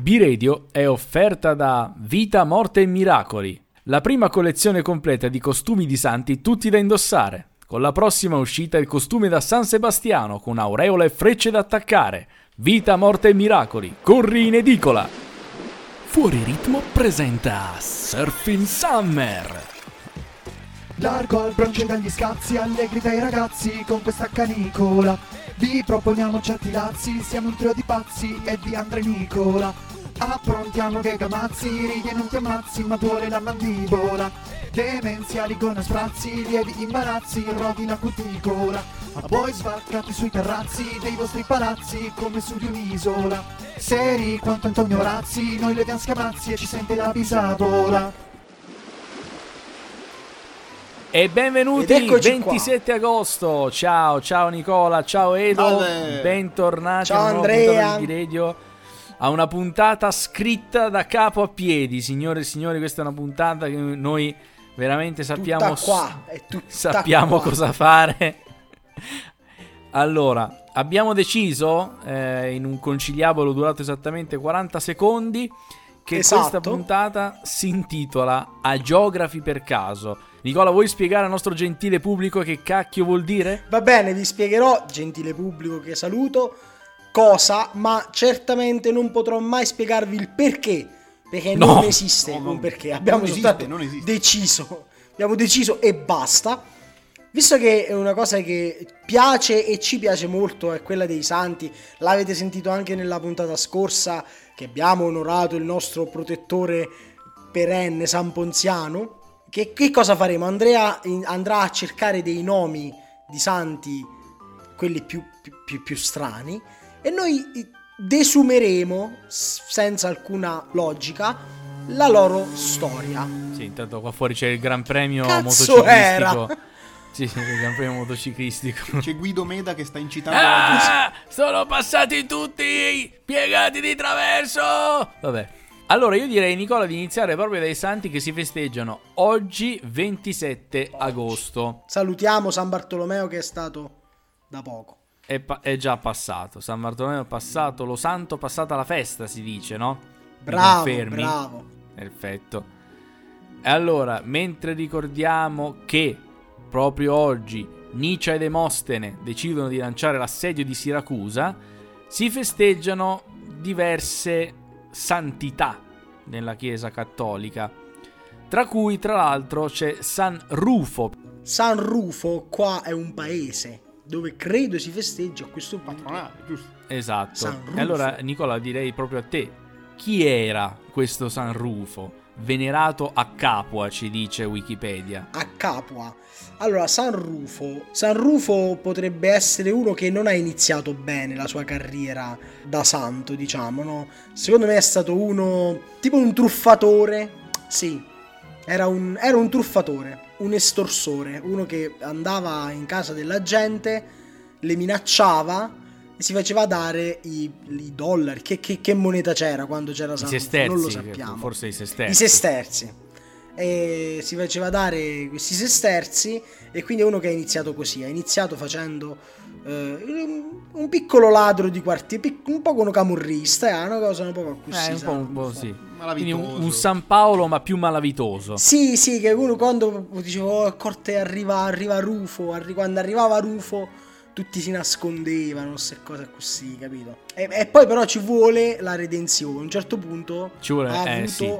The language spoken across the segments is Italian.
B-Radio è offerta da Vita, Morte e Miracoli, la prima collezione completa di costumi di santi tutti da indossare. Con la prossima uscita il costume da San Sebastiano con aureola e frecce da attaccare. Vita, Morte e Miracoli, corri in edicola! Fuori Ritmo presenta Surfing Summer! Largo al bronce dagli scazzi, allegri dai ragazzi con questa canicola. Vi proponiamo certi lazzi, siamo un trio di pazzi e di Andre Nicola. Approntiamo che gamazzi, ridi e non ti ammazzi, ma duole la mandibola. Demenziali con sprazzi, lievi imbarazzi, rodi la cuticola. A voi sbarcati sui terrazzi dei vostri palazzi come su di un'isola. Seri quanto Antonio Razzi, noi leviamo scamazzi e ci sente la bisabola. E benvenuti Ed eccoci 27 agosto. Ciao, ciao Nicola, ciao Edo. Salve. Bentornati Ciao, a un nuovo Andrea. di radio. A una puntata scritta da capo a piedi, signore e signori, questa è una puntata che noi veramente sappiamo qua, sappiamo qua. cosa fare. Allora, abbiamo deciso eh, in un conciliabolo durato esattamente 40 secondi che Esatto. questa puntata si intitola A geografi per caso. Nicola, vuoi spiegare al nostro gentile pubblico che cacchio vuol dire? Va bene, vi spiegherò, gentile pubblico che saluto, cosa, ma certamente non potrò mai spiegarvi il perché. Perché No. non esiste No, no. un perché. Abbiamo Non esiste, soltanto non esiste. deciso. Abbiamo deciso e basta. Visto che è una cosa che piace e ci piace molto, è quella dei santi, l'avete sentito anche nella puntata scorsa che abbiamo onorato il nostro protettore perenne San Ponziano. Che, che cosa faremo? Andrea in- andrà a cercare dei nomi di santi, quelli più, più- più- più strani, e noi eh, desumeremo, senza alcuna logica, la loro storia. Sì, intanto qua fuori c'è il Gran Premio Cazzo motociclistico. era? Sì, sì, il Gran Premio motociclistico. C'è Guido Meda che sta incitando. Ah, sono passati tutti piegati di traverso. Vabbè. Allora io direi Nicola di iniziare proprio dai santi che si festeggiano oggi 27 agosto. Salutiamo San Bartolomeo che è stato da poco. È, pa- è già passato, San Bartolomeo è passato, lo santo passata la festa si dice, no? Bravo, bravo. Perfetto. E allora, mentre ricordiamo che proprio oggi Nietzsche e Demostene decidono di lanciare l'assedio di Siracusa, si festeggiano diverse santità nella Chiesa cattolica, tra cui tra l'altro c'è San Rufo. San Rufo qua è un paese dove credo si festeggia questo. Patronale, giusto? Esatto. San Rufo. E allora Nicola direi proprio a te, chi era questo San Rufo? Venerato a Capua, ci dice Wikipedia. a Capua. Allora, San Rufo. San Rufo potrebbe essere uno che non ha iniziato bene la sua carriera da santo, diciamo, no? Secondo me è stato uno tipo un truffatore. Sì, era un, era un truffatore, un estorsore, uno che andava in casa della gente, le minacciava e si faceva dare i, i dollari. Che, che- che moneta c'era quando c'era San sesterzi, Non lo sappiamo. forse i sesterzi. I sesterzi. E si faceva dare questi sesterzi e quindi è uno che ha iniziato così, ha iniziato facendo eh, un- piccolo ladro di quartiere, pic- un po' uno camurrista, è una cosa un po' così. Eh, un po', un po' sì. Quindi un, un San Paolo ma più malavitoso. Sì, sì, che uno quando dicevo, oh, corte arriva, arriva Rufo, arri- quando arrivava Rufo tutti si nascondevano, queste cose così, capito? E, e poi però ci vuole la redenzione, a un certo punto Ci vuole- ha eh, avuto sì.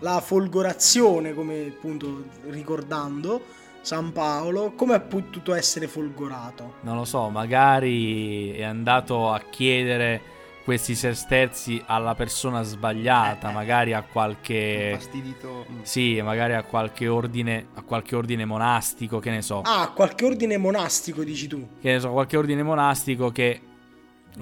la folgorazione, come appunto ricordando San Paolo, come ha potuto essere folgorato? Non lo so, magari è andato a chiedere questi sesterzi alla persona sbagliata, magari a qualche... Fastidito. mm. Sì, magari a qualche ordine, a qualche ordine monastico, che ne so. Ah, qualche ordine monastico dici tu. Che ne so, qualche ordine monastico che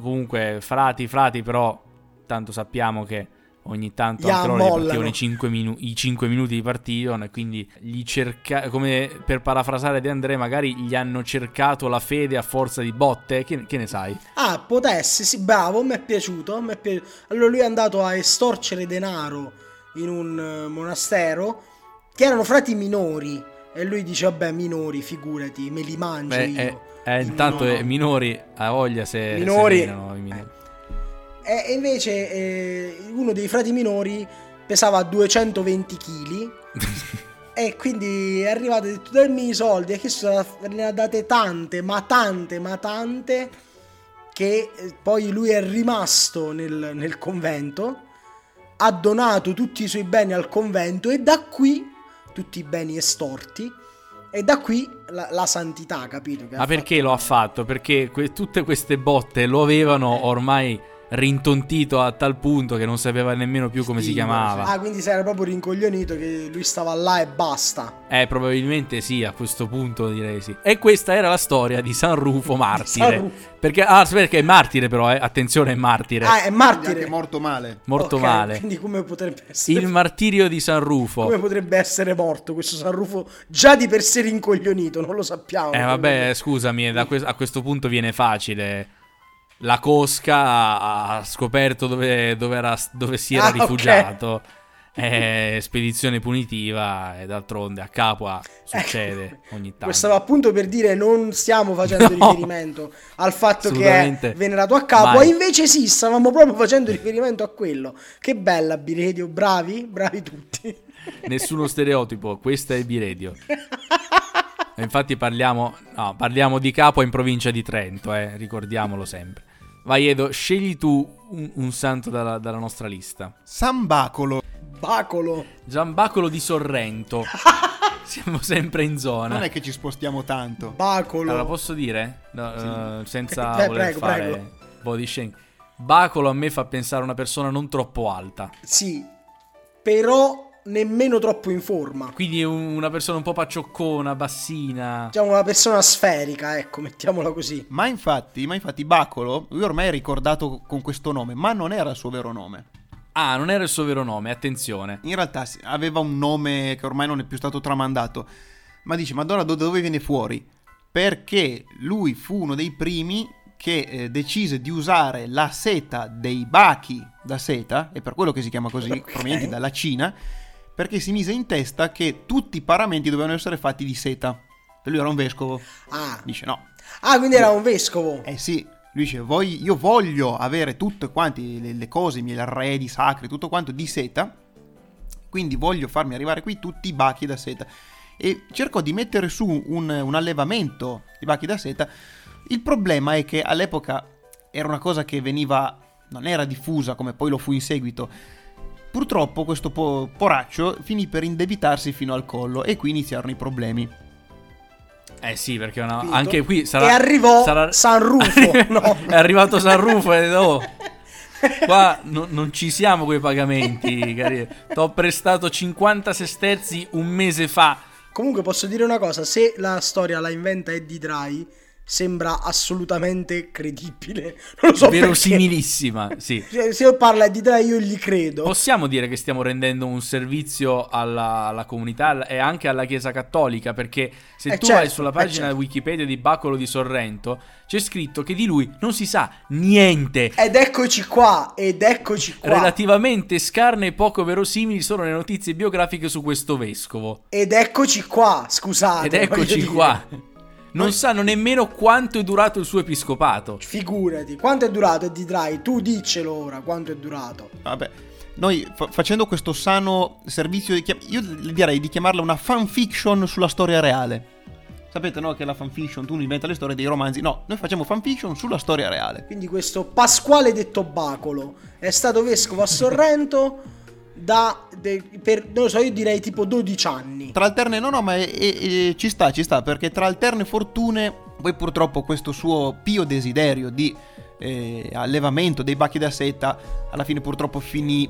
comunque frati, frati, però tanto sappiamo che ogni tanto anche loro partivano i 5, minu- i 5 minuti di partivano e quindi gli cerca come per parafrasare De André magari gli hanno cercato la fede a forza di botte, che, che ne sai? Ah, potesse, sì, bravo, mi è piaciuto, mi è pi- Allora lui è andato a estorcere denaro in un eh, monastero che erano frati minori e lui dice, vabbè, minori, figurati, me li mangio Beh, io. eh, eh, intanto No. eh, minori a voglia se Minori- se minori. E e invece eh, uno dei frati minori pesava 220 kg e quindi è arrivato e ha detto dammi i soldi e che sono- ne ha date tante, ma tante, ma tante che eh, poi lui è rimasto nel, nel convento, ha donato tutti i suoi beni al convento e da qui tutti i beni estorti e da qui la, la santità, capito? Ma perché fatto- lo ha fatto? Perché que- tutte queste botte lo avevano ormai rintontito a tal punto che non sapeva nemmeno più come si Figo, chiamava. Ah, quindi si era proprio rincoglionito che lui stava là e basta. Eh, probabilmente sì, a questo punto direi sì. E questa era la storia di San Rufo martire. San Rufo. Perché, ah, aspetta, che è martire però, eh. Attenzione, è martire. Ah, è martire. anche morto male. morto Ok, male. Quindi come potrebbe essere Il martirio di San Rufo. come potrebbe essere morto questo San Rufo già di per sé rincoglionito, non lo sappiamo. Eh vabbè, scusami, da que- a questo punto viene facile. La cosca ha, scoperto dove, dove era- dove si era Ah, rifugiato. È spedizione punitiva e d'altronde a Capua succede Ecco, ogni tanto. Stavo appunto per dire, non stiamo facendo No. riferimento al fatto che è venerato a Capua, invece sì, stavamo proprio facendo riferimento a quello. Che bella Biredio, bravi, bravi tutti. Nessuno stereotipo, questa è Biredio. E Infatti parliamo, no, parliamo di Capua in provincia di Trento, eh, ricordiamolo sempre. Vai Edo, scegli tu un, un santo dalla, dalla nostra lista. San Bacolo. Bacolo. Giambacolo di Sorrento. Siamo sempre in zona. Non è che ci spostiamo tanto. Bacolo. Allora, posso dire? No, eh, senza Beh, voler prego, fare prego. body shaming. Bacolo a me fa pensare a una persona non troppo alta. Sì, però nemmeno troppo in forma. Quindi un- una persona un po' paccioccona, bassina. Diciamo una persona sferica, ecco, mettiamola così. Ma infatti, ma infatti Bacolo, lui ormai è ricordato con questo nome, ma non era il suo vero nome. Ah, non era il suo vero nome, attenzione. In realtà aveva un nome che ormai non è più stato tramandato. Ma dice, Madonna, da dove viene fuori? Perché lui fu uno dei primi che eh, decise di usare la seta dei bachi da seta, e per quello che si chiama così, Ok. provenienti dalla Cina, perché si mise in testa che tutti i paramenti dovevano essere fatti di seta. E lui era un vescovo. Ah, Dice, no, ah quindi era un vescovo. eh sì, lui dice, "Voi- io voglio avere tutte quanti le, le cose, i miei arredi sacri, tutto quanto di seta, quindi voglio farmi arrivare qui tutti i bachi da seta. E cercò di mettere su un, un allevamento di bachi da seta. Il problema è che all'epoca era una cosa che veniva, non era diffusa come poi lo fu in seguito. Purtroppo questo po- poraccio finì per indebitarsi fino al collo e qui iniziarono i problemi. Eh sì, perché una- anche qui sarà... E arrivò sarà- San Rufo, no? È arrivato San Rufo e oh, qua no- non ci siamo quei pagamenti, cari. Ti ho prestato 50 sesterzi un mese fa. Comunque posso dire una cosa, se la storia la inventa Eddie Dry, sembra assolutamente credibile. Non lo so. Verosimilissima, sì. Se se parla Eddie Dry io gli credo. Possiamo dire che stiamo rendendo un servizio alla, alla comunità e anche alla Chiesa Cattolica perché se Eh tu certo, vai sulla eh pagina certo. Wikipedia di Bacolo di Sorrento c'è scritto che di lui non si sa niente. Ed eccoci qua, ed eccoci qua. Relativamente scarne e poco verosimili sono le notizie biografiche su questo vescovo. Ed eccoci qua, scusate. Ed eccoci dire. Non sanno nemmeno quanto è durato il suo episcopato. Figurati, quanto è durato Eddie Dry? Tu diccelo ora, quanto è durato. Vabbè, noi fa- facendo questo sano servizio, di chiam- io direi di chiamarla una fanfiction sulla storia reale. Sapete, no? Che la fanfiction, tu non inventa le storie dei romanzi. No, noi facciamo fanfiction sulla storia reale. Quindi questo Pasquale detto Bacolo è stato vescovo a Sorrento da, de- per, non lo so, io direi tipo 12 anni. Tra alterne, no, no, ma è- è- è- ci sta, ci sta, perché tra alterne fortune, poi purtroppo questo suo pio desiderio di eh, allevamento dei bachi da seta, alla fine purtroppo finì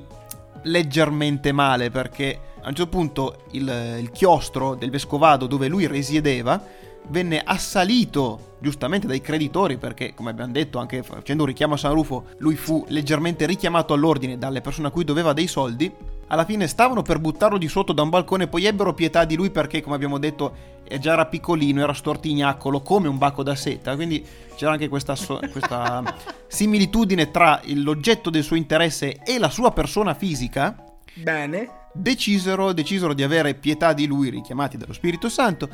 leggermente male, perché a un certo punto il, il chiostro del vescovado dove lui risiedeva venne assalito giustamente dai creditori perché come abbiamo detto anche facendo un richiamo a San Rufo lui fu leggermente richiamato all'ordine dalle persone a cui doveva dei soldi. Alla fine stavano per buttarlo di sotto da un balcone poi ebbero pietà di lui perché come abbiamo detto eh, già era piccolino era stortignaccolo come un bacco da seta. Quindi c'era anche questa, so- questa similitudine tra l'oggetto del suo interesse e la sua persona fisica. Bene. decisero, decisero di avere pietà di lui, richiamati dallo Spirito Santo,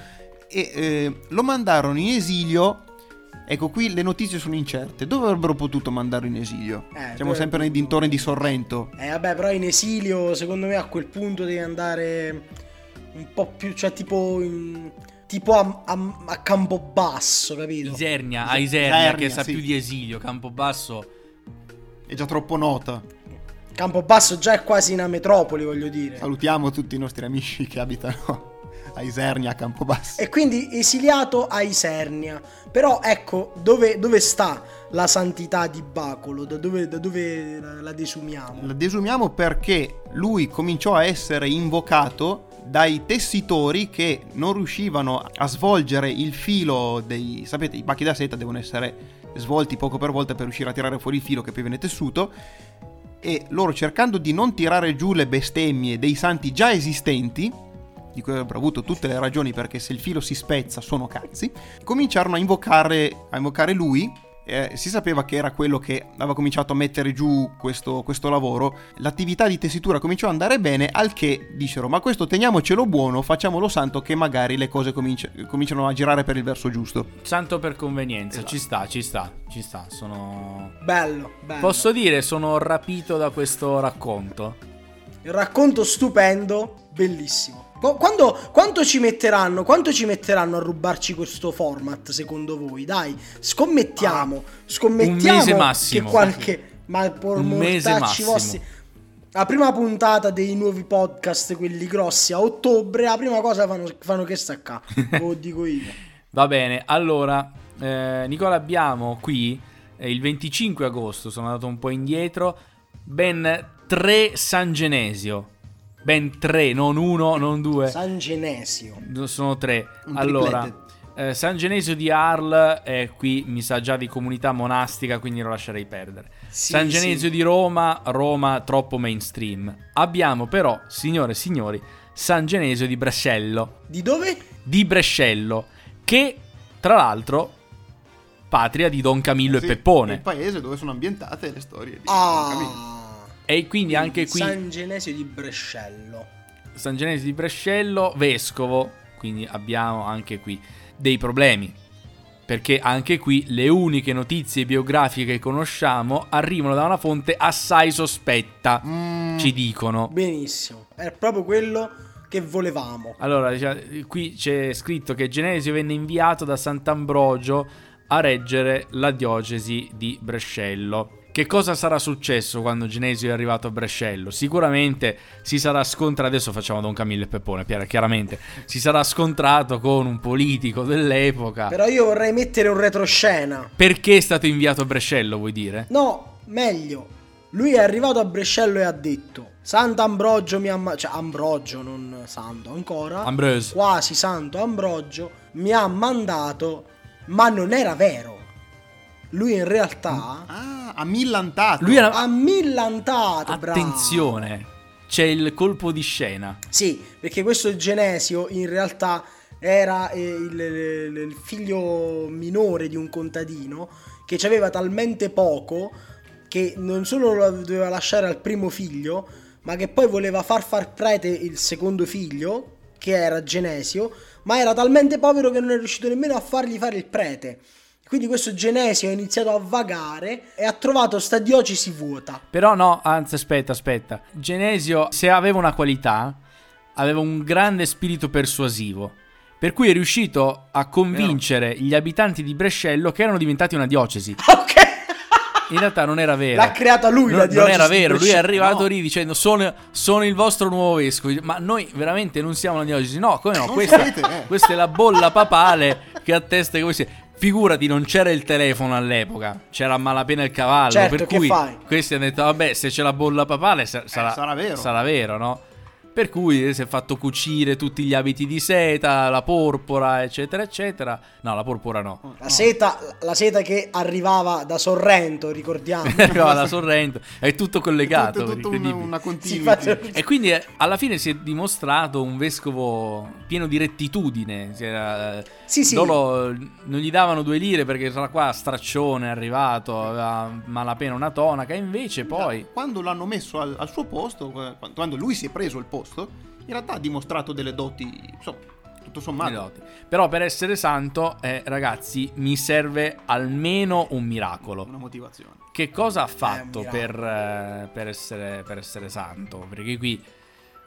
e eh, lo mandarono in esilio Ecco, qui le notizie sono incerte. Dove avrebbero potuto mandarlo in esilio? Eh, Siamo sempre nei dintorni di Sorrento. Eh vabbè, però in esilio, secondo me a quel punto devi andare un po' più, cioè tipo in- tipo a, a- a Campobasso, capito? Isernia, a Isernia, Isernia, che sa sì. più di esilio, Campobasso. È già troppo nota. Campobasso già è quasi una metropoli, voglio dire. Salutiamo tutti i nostri amici che abitano a Isernia, a Campobasso. E quindi esiliato a Isernia. Però ecco, dove, dove sta la santità di Bacolo? Da dove, da dove la, desumiamo? La desumiamo perché lui cominciò a essere invocato dai tessitori che non riuscivano a svolgere il filo dei... sapete, i pacchi da seta devono essere svolti poco per volta per riuscire a tirare fuori il filo che poi viene tessuto e loro cercando di non tirare giù le bestemmie dei santi già esistenti di cui avrebbero avuto tutte le ragioni perché se il filo si spezza sono cazzi cominciarono a invocare, a invocare lui eh, si sapeva che era quello che aveva cominciato a mettere giù questo, questo lavoro, l'attività di tessitura cominciò ad andare bene, al che dissero ma questo teniamocelo buono, facciamolo santo che magari le cose cominci- cominciano a girare per il verso giusto. Santo per convenienza, Esatto. ci sta, ci sta, ci sta. Sono. Bello, bello. Posso dire, sono rapito da questo racconto. Il racconto stupendo, bellissimo. Qu- Quando, quanto ci metteranno? Quanto ci metteranno a rubarci questo format, secondo voi? Dai, scommettiamo. scommettiamo un mese massimo. Che qualche. Ma por mortacci vostri. La prima puntata dei nuovi podcast, quelli grossi, a ottobre, la prima cosa fanno, fanno che stacca. Lo dico io. Va bene, allora, eh, Nicola, abbiamo qui eh, il 25 agosto, sono andato un po' indietro, ben tre San Genesio. Ben tre, non uno, non due. San Genesio. No, Sono tre. Un allora, triplete. eh, San Genesio di Arl è qui, mi sa già di comunità monastica, quindi lo lascerei perdere. Sì, San Genesio sì. di Roma, Roma troppo mainstream. Abbiamo però, signore e signori, San Genesio di Brescello. Di dove? Di Brescello, che tra l'altro patria di Don Camillo Sì, e Peppone. Il paese dove sono ambientate le storie di Camillo. E quindi anche qui San Genesio di Brescello. San Genesio di Brescello, vescovo, quindi abbiamo anche qui dei problemi. Perché anche qui le uniche notizie biografiche che conosciamo arrivano da una fonte assai sospetta, Mm, ci dicono. Benissimo, è proprio quello che volevamo. Allora, qui c'è scritto che Genesio venne inviato da Sant'Ambrogio a reggere la diocesi di Brescello. Che cosa sarà successo quando Genesio è arrivato a Brescello? Sicuramente si sarà scontrato, adesso facciamo Don Camillo e Peppone, chiaramente, si sarà scontrato con un politico dell'epoca. Però io vorrei mettere un retroscena. Perché è stato inviato a Brescello, vuoi dire? No, meglio. Lui è arrivato a Brescello e ha detto: Sant'Ambrogio mi ha ma- cioè Ambrogio, non santo ancora. Ambrose. Quasi santo Ambrogio mi ha mandato, ma non era vero. Lui in realtà Ah, ha millantato. Lui era... ha millantato, bravo. Attenzione, c'è il colpo di scena. Sì, perché questo Genesio in realtà era eh, il, il- il figlio minore di un contadino che ci aveva talmente poco che non solo lo doveva lasciare al primo figlio, ma che poi voleva far far prete il secondo figlio, che era Genesio, ma era talmente povero che non è riuscito nemmeno a fargli fare il prete. Quindi questo Genesio ha iniziato a vagare e ha trovato sta diocesi vuota. Però no, anzi aspetta, aspetta. Genesio, se aveva una qualità, aveva un grande spirito persuasivo. Per cui è riuscito a convincere gli abitanti di Brescello che erano diventati una diocesi. Ok. In realtà non era vero. L'ha creata lui non, la non diocesi era di vero, lui è arrivato No. lì dicendo sono, sono il vostro nuovo vescovo. Ma noi veramente non siamo una diocesi. No, come no? Non Questa, siete, eh. questa è la bolla papale che attesta che voi siete. Figurati, non c'era il telefono all'epoca, c'era a malapena il cavallo. Certo, per che cui fai? questi hanno detto: Vabbè, se c'è la bolla papale sa- sarà, sarà vero. sarà vero, no? Per cui eh, si è fatto cucire tutti gli abiti di seta, la porpora, eccetera, eccetera. No, la porpora no. La seta, la seta che arrivava da Sorrento, ricordiamo. Arrivava da Sorrento, è tutto collegato. Tutto, tutto una, Sì, continuity. infatti- E quindi eh, alla fine si è dimostrato un vescovo pieno di rettitudine. Si era- Sì, sì. Loro non gli davano due lire perché sarà qua straccione è arrivato, aveva malapena una tonaca. E invece poi. Quando l'hanno messo al, al suo posto, eh, quando lui si è preso il posto, in realtà ha dimostrato delle doti, insomma, tutto sommato. Melodi. Però per essere santo, eh, ragazzi, mi serve almeno un miracolo. Una motivazione. Che cosa ha fatto per, eh, per essere, per essere santo? Perché qui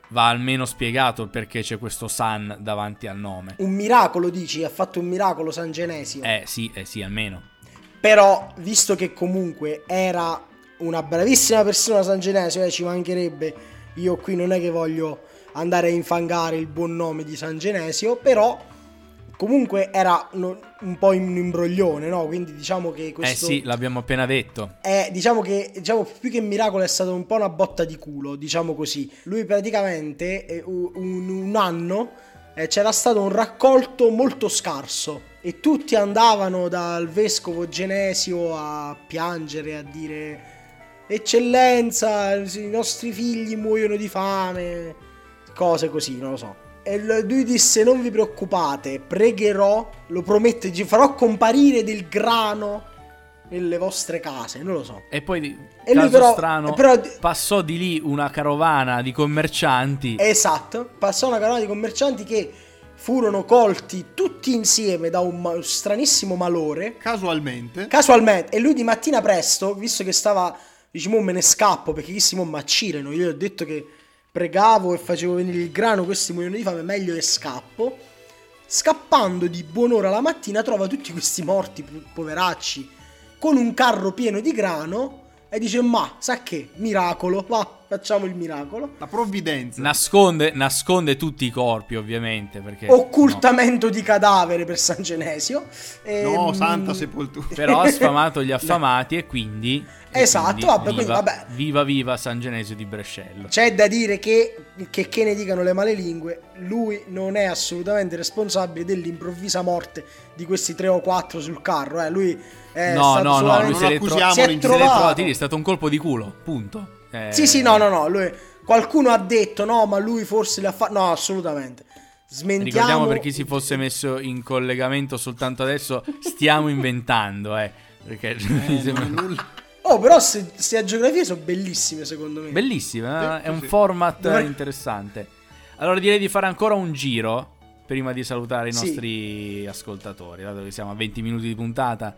va almeno spiegato il perché c'è questo San davanti al nome. Un miracolo, dici? Ha fatto un miracolo San Genesio. Eh sì, eh sì, almeno. Però, visto che comunque era una bravissima persona San Genesio, eh, ci mancherebbe. Io qui non è che voglio andare a infangare il buon nome di San Genesio, però comunque era un po' un imbroglione, no? Quindi diciamo che questo Eh sì, l'abbiamo appena detto. è, diciamo che diciamo, più che miracolo è stato un po' una botta di culo, diciamo così. Lui praticamente eh, un, un anno eh, c'era stato un raccolto molto scarso e tutti andavano dal vescovo Genesio a piangere, a dire eccellenza, i nostri figli muoiono di fame, cose così, non lo so. E lui disse non vi preoccupate, pregherò, lo promette, ci farò comparire del grano nelle vostre case, non lo so. E poi, E caso però- strano, però- passò di lì una carovana di commercianti. Esatto, passò una carovana di commercianti che furono colti tutti insieme da un stranissimo malore, Casualmente. casualmente, e lui di mattina presto, visto che stava, diciamo, me ne scappo perché questi mo m'accirano, io gli ho detto che pregavo e facevo venire il grano, questi muoiono di fame, meglio che scappo. Scappando di buon'ora la mattina trova tutti questi morti, po- poveracci, con un carro pieno di grano e dice ma, sa che, miracolo, va, facciamo il miracolo. La provvidenza. Nasconde, nasconde tutti i corpi, ovviamente. Perché, occultamento di cadavere per San Genesio. no, Ehm, santa sepoltura. no. Però ha sfamato gli affamati e quindi... e Esatto, quindi vabbè, quindi, viva, vabbè. viva viva San Genesio di Brescello. C'è da dire che, che, che ne dicano le male lingue, lui non è assolutamente responsabile dell'improvvisa morte di questi tre o quattro sul carro. Eh. Lui è No, stato no, no, lui non si è, accusiamolo retro- si è in si è trovato. lì, è stato un colpo di culo, punto. Eh, Sì, sì, no, no, no. Lui, qualcuno ha detto no, ma lui forse le ha fatto. No, assolutamente. Smentiamo. Ricordiamo per chi si fosse messo in collegamento soltanto adesso, stiamo inventando, eh. Perché mi sembra... Oh, però queste geografie sono bellissime, secondo me. Bellissima, eh? Sì, è un sì. format Dov'è- interessante. Allora direi di fare ancora un giro prima di salutare i Sì. nostri ascoltatori, dato che siamo a 20 minuti di puntata.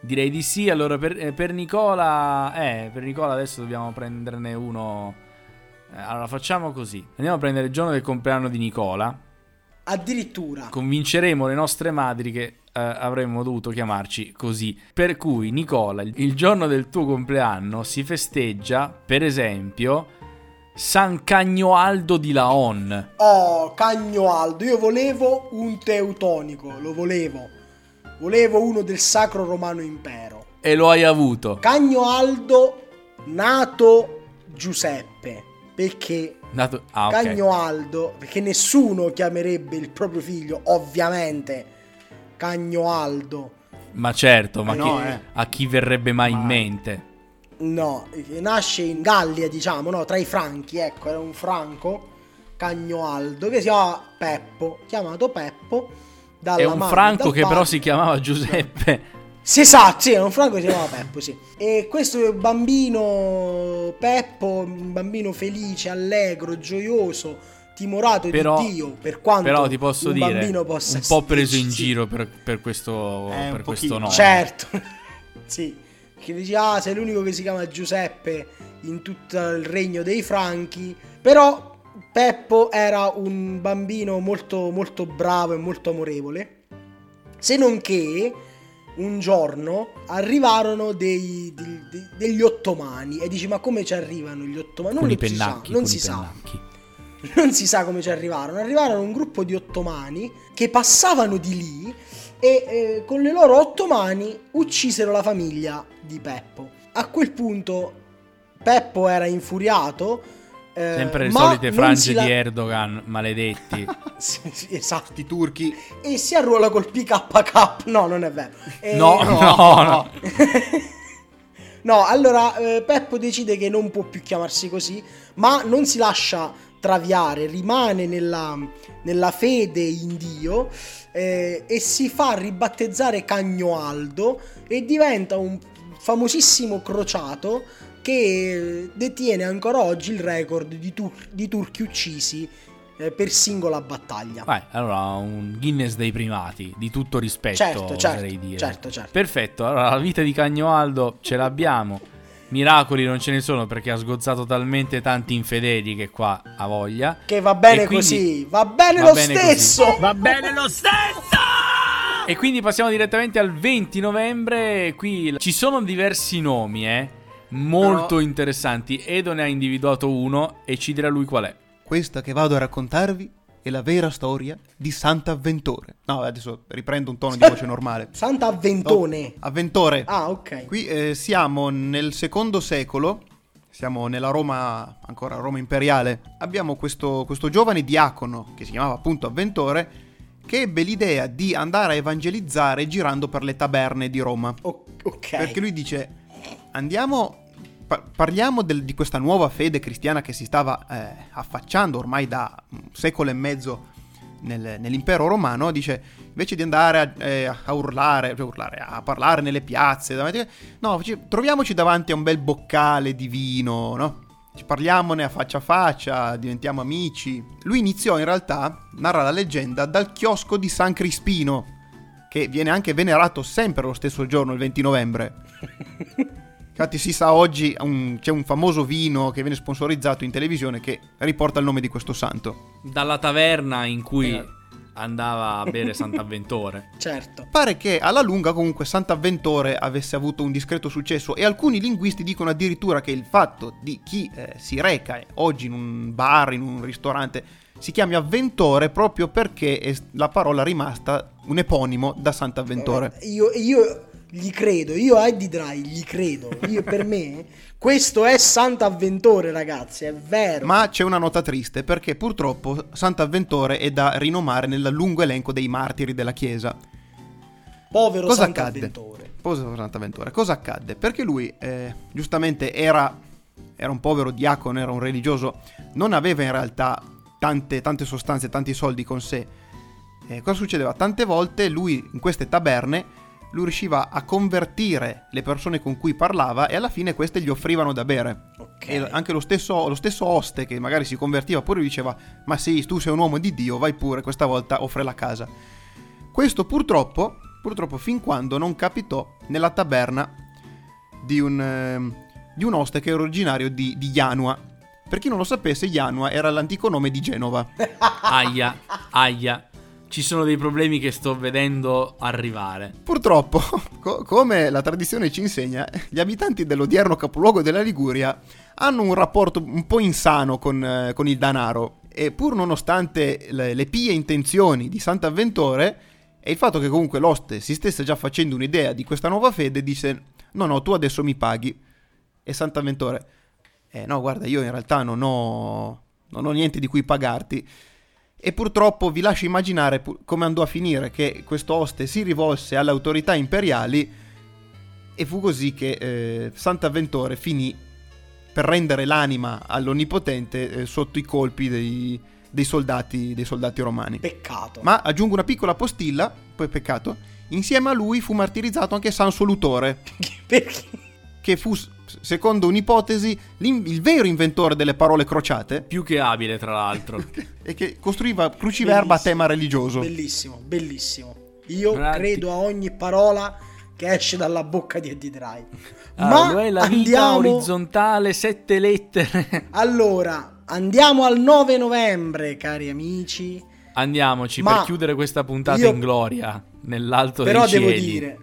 Direi di sì. Allora per, eh, per Nicola, eh, per Nicola adesso dobbiamo prenderne uno. Eh, allora facciamo così. Andiamo a prendere il giorno del compleanno di Nicola. Addirittura. Convinceremo le nostre madri che eh, avremmo dovuto chiamarci così. Per cui, Nicola, il- giorno del tuo compleanno si festeggia, per esempio, San Cagnoaldo di Laon. Oh, Cagno Aldo, io volevo un teutonico, lo volevo. Volevo uno del Sacro Romano Impero. E lo hai avuto. Cagno Aldo, nato Giuseppe. Perché Dato- ah, ok. Cagno Aldo, perché nessuno chiamerebbe il proprio figlio, ovviamente, Cagno Aldo. Ma certo, ma Eh chi- no, eh. a chi verrebbe mai in Mai. mente? No, nasce in Gallia, diciamo, no, tra i franchi, ecco, era un franco, Cagno Aldo, che si chiama Peppo, chiamato Peppo. Dalla È un e franco che però padre. si chiamava Giuseppe. Sì, esatto, sì, era un franco che si chiamava Peppo, sì. E questo bambino Peppo, un bambino felice, allegro, gioioso, timorato Però- di Dio, per quanto Però ti posso un dire, bambino possa un po' preso in sì. giro per, per questo, Eh, per questo nome. Certo, sì. Che dici, ah, sei l'unico che si chiama Giuseppe in tutto il regno dei Franchi. Però Peppo era un bambino molto, molto bravo e molto amorevole. Se non che un giorno arrivarono dei- dei- dei- degli ottomani e dici, ma come ci arrivano gli ottomani? Non i si sa, pennacchi, non si sa non si sa come ci arrivarono. Arrivarono un gruppo di ottomani che passavano di lì e eh, con le loro otto mani uccisero la famiglia di Peppo. A quel punto Peppo era infuriato. Eh, Sempre le ma solite frange la- di Erdogan, maledetti. Esatto. I turchi. E si arruola col PKK. No, non è vero. Eh, No, no, no. No, allora eh, Peppo decide che non può più chiamarsi così, ma non si lascia traviare, rimane nella, nella fede in Dio eh, e si fa ribattezzare Cagnoaldo e diventa un famosissimo crociato che detiene ancora oggi il record di, tur- di turchi uccisi eh, per singola battaglia. Vai, allora un Guinness dei primati, di tutto rispetto, Certo, certo, dire. certo, certo. Perfetto, allora la vita di Cagnoaldo ce l'abbiamo. Miracoli non ce ne sono perché ha sgozzato talmente tanti infedeli che qua ha voglia. Che va bene quindi- così, va bene Va lo bene stesso. Va bene lo stesso! E quindi passiamo direttamente al 20 novembre. Qui ci sono diversi nomi, eh. Molto interessanti. Edo ne ha individuato uno e ci dirà lui qual è. Questa che vado a raccontarvi è la vera storia di Sant'Avventore. No, adesso riprendo un tono di voce normale. Sant'Avventone. Avventore. Ah, ok. Qui eh, siamo nel secondo secolo, siamo nella Roma, ancora Roma imperiale. Abbiamo questo, questo giovane diacono, che si chiamava appunto Avventore, che ebbe l'idea di andare a evangelizzare girando per le taberne di Roma. O- ok. Perché lui dice, andiamo, pa- parliamo del- di questa nuova fede cristiana che si stava eh, affacciando ormai da un secolo e mezzo nel- nell'impero romano, dice, invece di andare a, eh, a urlare, cioè urlare, a parlare nelle piazze, davanti- no, ci- troviamoci davanti a un bel boccale di vino, no? Ci parliamone a faccia a faccia, diventiamo amici. Lui iniziò in realtà, narra la leggenda, dal chiosco di San Crispino, che viene anche venerato sempre lo stesso giorno, il 20 novembre. Infatti si sa oggi un- c'è un famoso vino che viene sponsorizzato in televisione che riporta il nome di questo santo. Dalla taverna in cui Eh. andava a bere Sant'Avventore. Certo. Pare che alla lunga comunque Sant'Avventore avesse avuto un discreto successo e alcuni linguisti dicono addirittura che il fatto di chi eh, si reca oggi in un bar, in un ristorante, si chiami Avventore proprio perché è la parola rimasta un eponimo da Sant'Avventore. Eh, Io, io gli credo, io a Eddie Dry gli credo. Io, per me, questo è Sant'Avventore, ragazzi, è vero. Ma c'è una nota triste perché purtroppo Sant'Avventore è da rinomare nel lungo elenco dei martiri della Chiesa. Povero Cosa accadde? Sant'Avventore. Povero Sant'Avventore. Cosa accadde? Perché lui, eh, giustamente, era, era un povero diacono, era un religioso, non aveva in realtà tante, tante sostanze, tanti soldi con sé. Eh, cosa succedeva? Tante volte lui, in queste taberne, lui riusciva a convertire le persone con cui parlava e alla fine queste gli offrivano da bere. Ok. E anche lo stesso, lo stesso oste che magari si convertiva pure lui diceva ma sì, tu sei un uomo di Dio, vai pure, questa volta offre la casa. Questo purtroppo, purtroppo fin quando non capitò nella taberna di un, ehm, di un oste che era originario di, di Janua. Per chi non lo sapesse, Janua era l'antico nome di Genova. Aia, aia. Ci sono dei problemi che sto vedendo arrivare. Purtroppo, co- come la tradizione ci insegna, gli abitanti dell'odierno capoluogo della Liguria hanno un rapporto un po' insano con, eh, con il danaro. E pur nonostante le, le pie intenzioni di Sant'Avventore e il fatto che comunque l'oste si stesse già facendo un'idea di questa nuova fede, dice no no tu adesso mi paghi. E Sant'Avventore eh no guarda io in realtà non ho, non ho niente di cui pagarti e purtroppo vi lascio immaginare come andò a finire che questo oste si rivolse alle autorità imperiali e fu così che eh, Sant'Avventore finì per rendere l'anima all'Onnipotente eh, sotto i colpi dei, dei soldati, dei soldati romani. Peccato. Ma aggiungo una piccola postilla, poi peccato, insieme a lui fu martirizzato anche San Solutore, Perché? che fu, secondo un'ipotesi, il vero inventore delle parole crociate Più che abile, tra l'altro. e che costruiva cruciverba a tema religioso. Bellissimo, bellissimo. Io Grandi. credo a ogni parola che esce dalla bocca di Eddie Dry. Allora, Ma lo è la vita andiamo... orizzontale, sette lettere. Allora, andiamo al 9 novembre, cari amici. Andiamoci Ma per chiudere questa puntata io- in gloria, nell'alto Però dei devo cieli. dire,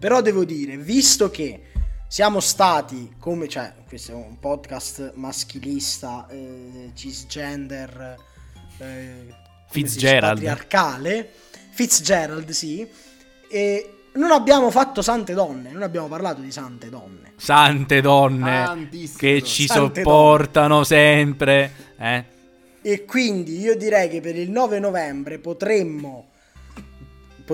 però devo dire, visto che siamo stati come, cioè, questo è un podcast maschilista, eh, cisgender, eh, Fitzgerald. patriarcale, Fitzgerald, sì, e non abbiamo fatto sante donne, non abbiamo parlato di sante donne. Sante donne Tantissime che donne. ci Sante sopportano sempre. Eh? E quindi io direi che per il 9 novembre potremmo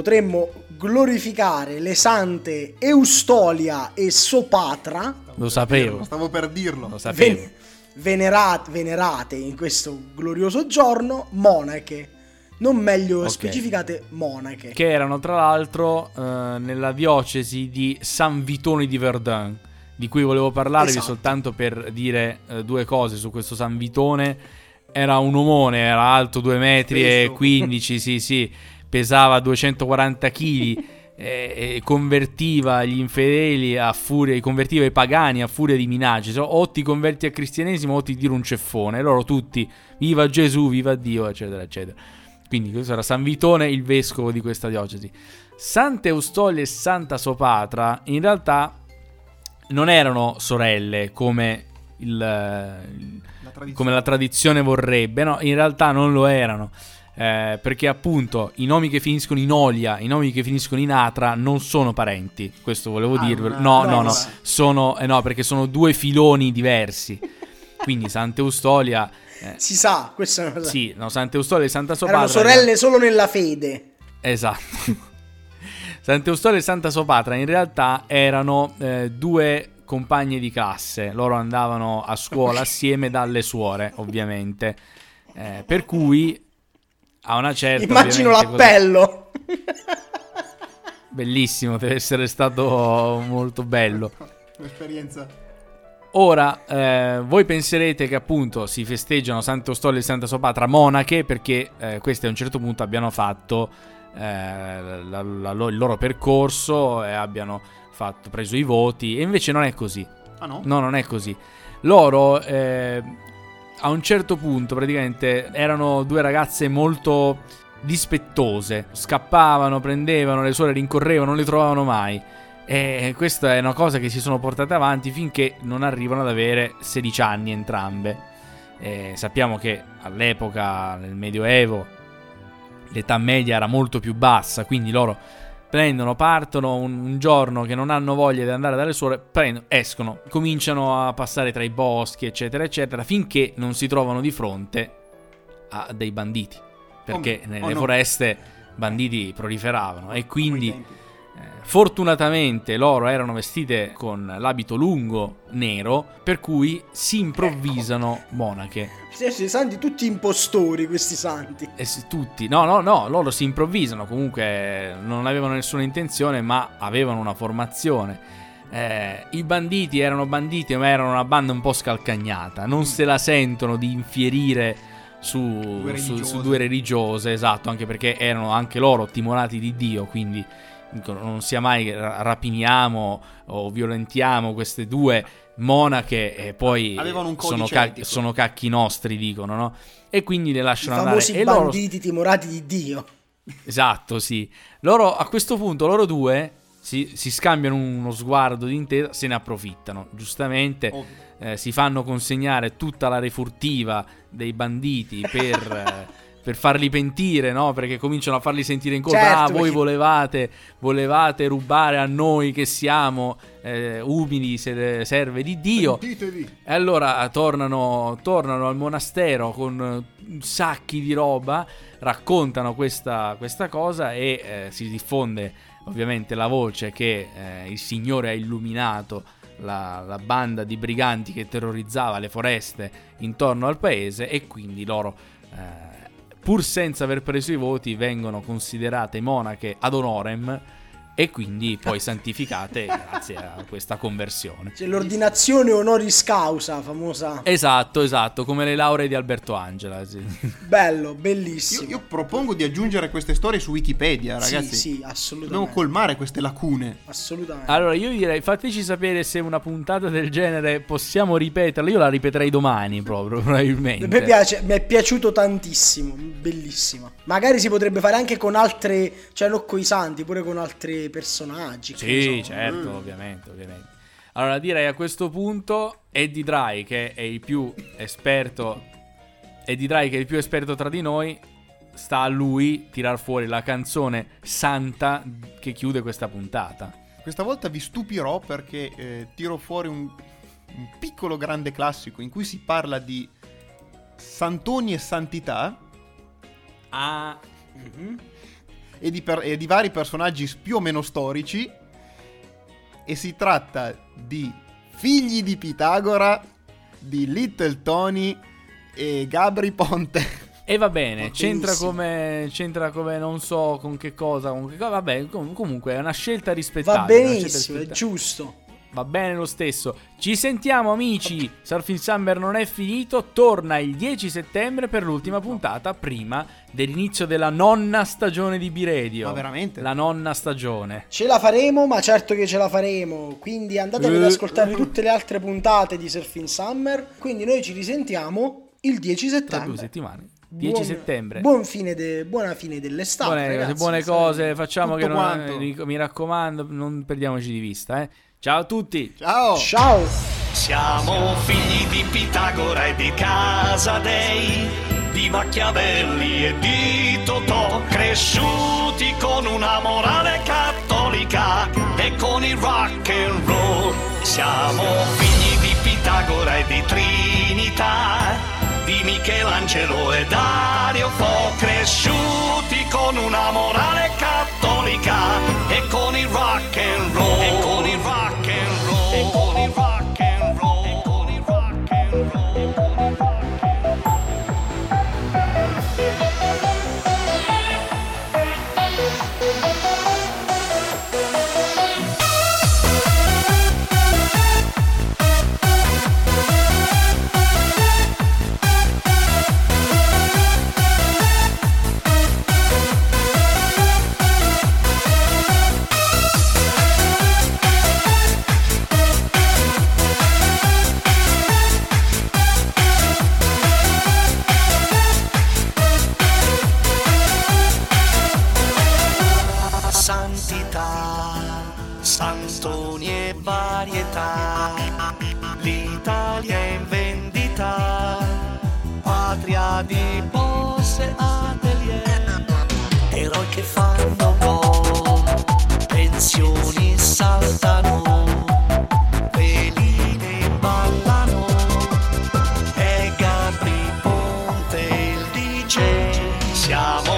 potremmo glorificare le sante Eustolia e Sopatra Lo sapevo, Stavo per dirlo. lo sapevo. ven- venerat- venerate in questo glorioso giorno monache non meglio Ok. specificate monache Che erano tra l'altro eh, nella diocesi di San Vitone di Verdun, di cui volevo parlarvi Esatto. soltanto per dire eh, due cose su questo San Vitone. era un omone, era alto 2 metri e Spesso. 15, sì, sì, pesava 240 kg e convertiva gli infedeli a furia, convertiva i pagani a furia di minacce, o ti converti al cristianesimo o ti tiro un ceffone, loro tutti, viva Gesù, viva Dio, eccetera, eccetera. Quindi questo era San Vitone, il vescovo di questa diocesi. Santa Eustolia e Santa Sopatra in realtà non erano sorelle come, il, il- La tradizione. come la tradizione vorrebbe, no, in realtà non lo erano. Eh, perché appunto i nomi che finiscono in Olia, i nomi che finiscono in Atra non sono parenti. Questo volevo Ah, dirvelo. No, no, no, no, no. sono eh, no, perché sono due filoni diversi. Quindi Sant'Eustolia eh, Si sa, questa è una cosa. sì, no, Sant'Eustolia e Santa Sopatra Erano sorelle solo nella fede. Esatto. Sant'Eustolia e Santa Sopatra in realtà erano eh, due compagne di classe. Loro andavano a scuola assieme dalle suore, ovviamente. Eh, per cui a una certa Immagino l'appello. cosa- Bellissimo, deve essere stato molto bello. Un'esperienza. Ora, eh, voi penserete che appunto si festeggiano Sant'Eustolia e Santa Sopatra monache perché eh, queste a un certo punto abbiano fatto eh, la- la- lo- il loro percorso e abbiano fatto, preso i voti e invece non è così. Ah no? No, non è così. Loro eh, a un certo punto praticamente erano due ragazze molto dispettose, scappavano, prendevano, le suore rincorrevano, non le trovavano mai. E questa è una cosa che si sono portate avanti finché non arrivano ad avere 16 anni entrambe. E sappiamo che all'epoca, nel Medioevo, l'età media era molto più bassa, quindi loro prendono, partono un, un giorno che non hanno voglia di andare dalle suore, prendono, escono, cominciano a passare tra i boschi, eccetera, eccetera, finché non si trovano di fronte a dei banditi. Perché Oh, nelle oh no. foreste banditi proliferavano e quindi fortunatamente loro erano vestite con l'abito lungo nero, per cui si improvvisano monache. Questi santi tutti impostori, questi santi. E s- tutti, no, no, no, loro si improvvisano, comunque non avevano nessuna intenzione, ma avevano una formazione. Eh, I banditi erano banditi, ma erano una banda un po' scalcagnata, non se la sentono di infierire su Due su- su religiose. due religiose, esatto, anche perché erano anche loro timorati di Dio, quindi non sia mai rapiniamo o violentiamo queste due monache e poi Avevano un sono, ca- sono cacchi nostri, dicono, no? E quindi le I lasciano andare. famosi E loro, banditi timorati di Dio. esatto, sì. Loro a questo punto, loro due si, si scambiano uno sguardo d'intesa, se ne approfittano, giustamente. Ovvio. eh, si fanno consegnare tutta la refurtiva dei banditi per, per farli pentire, no? Perché cominciano a farli sentire in colpa. Certo, ah, voi perché- volevate, volevate rubare a noi che siamo eh, umili se- serve di Dio. Pentitevi. E allora tornano, tornano al monastero con eh, sacchi di roba, raccontano questa, questa cosa e eh, si diffonde ovviamente la voce che eh, il Signore ha illuminato la, la banda di briganti che terrorizzava le foreste intorno al paese e quindi loro, eh, pur senza aver preso i voti, vengono considerate monache ad honorem e quindi poi santificate grazie a questa conversione. C'è l'ordinazione honoris causa, famosa. Esatto, esatto, come le lauree di Alberto Angela. sì. Bello, Io, bellissimo. io propongo di aggiungere queste storie su Wikipedia, ragazzi. Sì, sì, Dobbiamo assolutamente. colmare queste lacune. Assolutamente. Allora, io direi, fateci sapere se una puntata del genere possiamo ripeterla. Io la ripeterei domani proprio, probabilmente. Mi piace, mi è piaciuto tantissimo, bellissima. Magari si potrebbe fare anche con altre, cioè non con i santi, pure con altri personaggi. che Sì, so. certo, Mm. ovviamente, ovviamente. Allora, direi a questo punto Eddie Dry, che è il più esperto Eddie Dry, che è il più esperto tra di noi, sta a lui tirar fuori la canzone santa che chiude questa puntata. Questa volta vi stupirò perché eh, tiro fuori un, un piccolo grande classico in cui si parla di santoni e santità Ah, Mhm. E di, per- e di vari personaggi più o meno storici e si tratta di figli di Pitagora, di Little Tony e Gabri Ponte. E va bene, Va c'entra come, c'entra come non so con che cosa, con che cosa, vabbè, com- comunque è una scelta Va rispettabile. scelta benissimo, è giusto. Va bene lo stesso. Ci sentiamo amici, Surfing Summer non è finito, torna il 10 settembre per l'ultima puntata prima dell'inizio della nonna stagione di B-Radio. Ma veramente? La nonna stagione. Ce la faremo, ma certo che ce la faremo. Quindi andatevi ad Eh, ascoltarvi eh. tutte le altre puntate di Surfing Summer. Quindi noi ci risentiamo il 10 Tra settembre. due settimane. 10 Buon- settembre. Buon fine de- buona fine dell'estate. buone, ragazzi. buone cose, facciamo che non, mi raccomando, non perdiamoci di vista. Eh. Ciao a tutti. Ciao! Ciao. Siamo figli di Pitagora e di Casadei, di Machiavelli e di Totò, cresciuti con una morale cattolica e con il rock and roll. Siamo figli di Pitagora e di Trinità, di Michelangelo e Dario Fo, cresciuti con una morale cattolica e con il rock and roll. E con il rock Siamo figli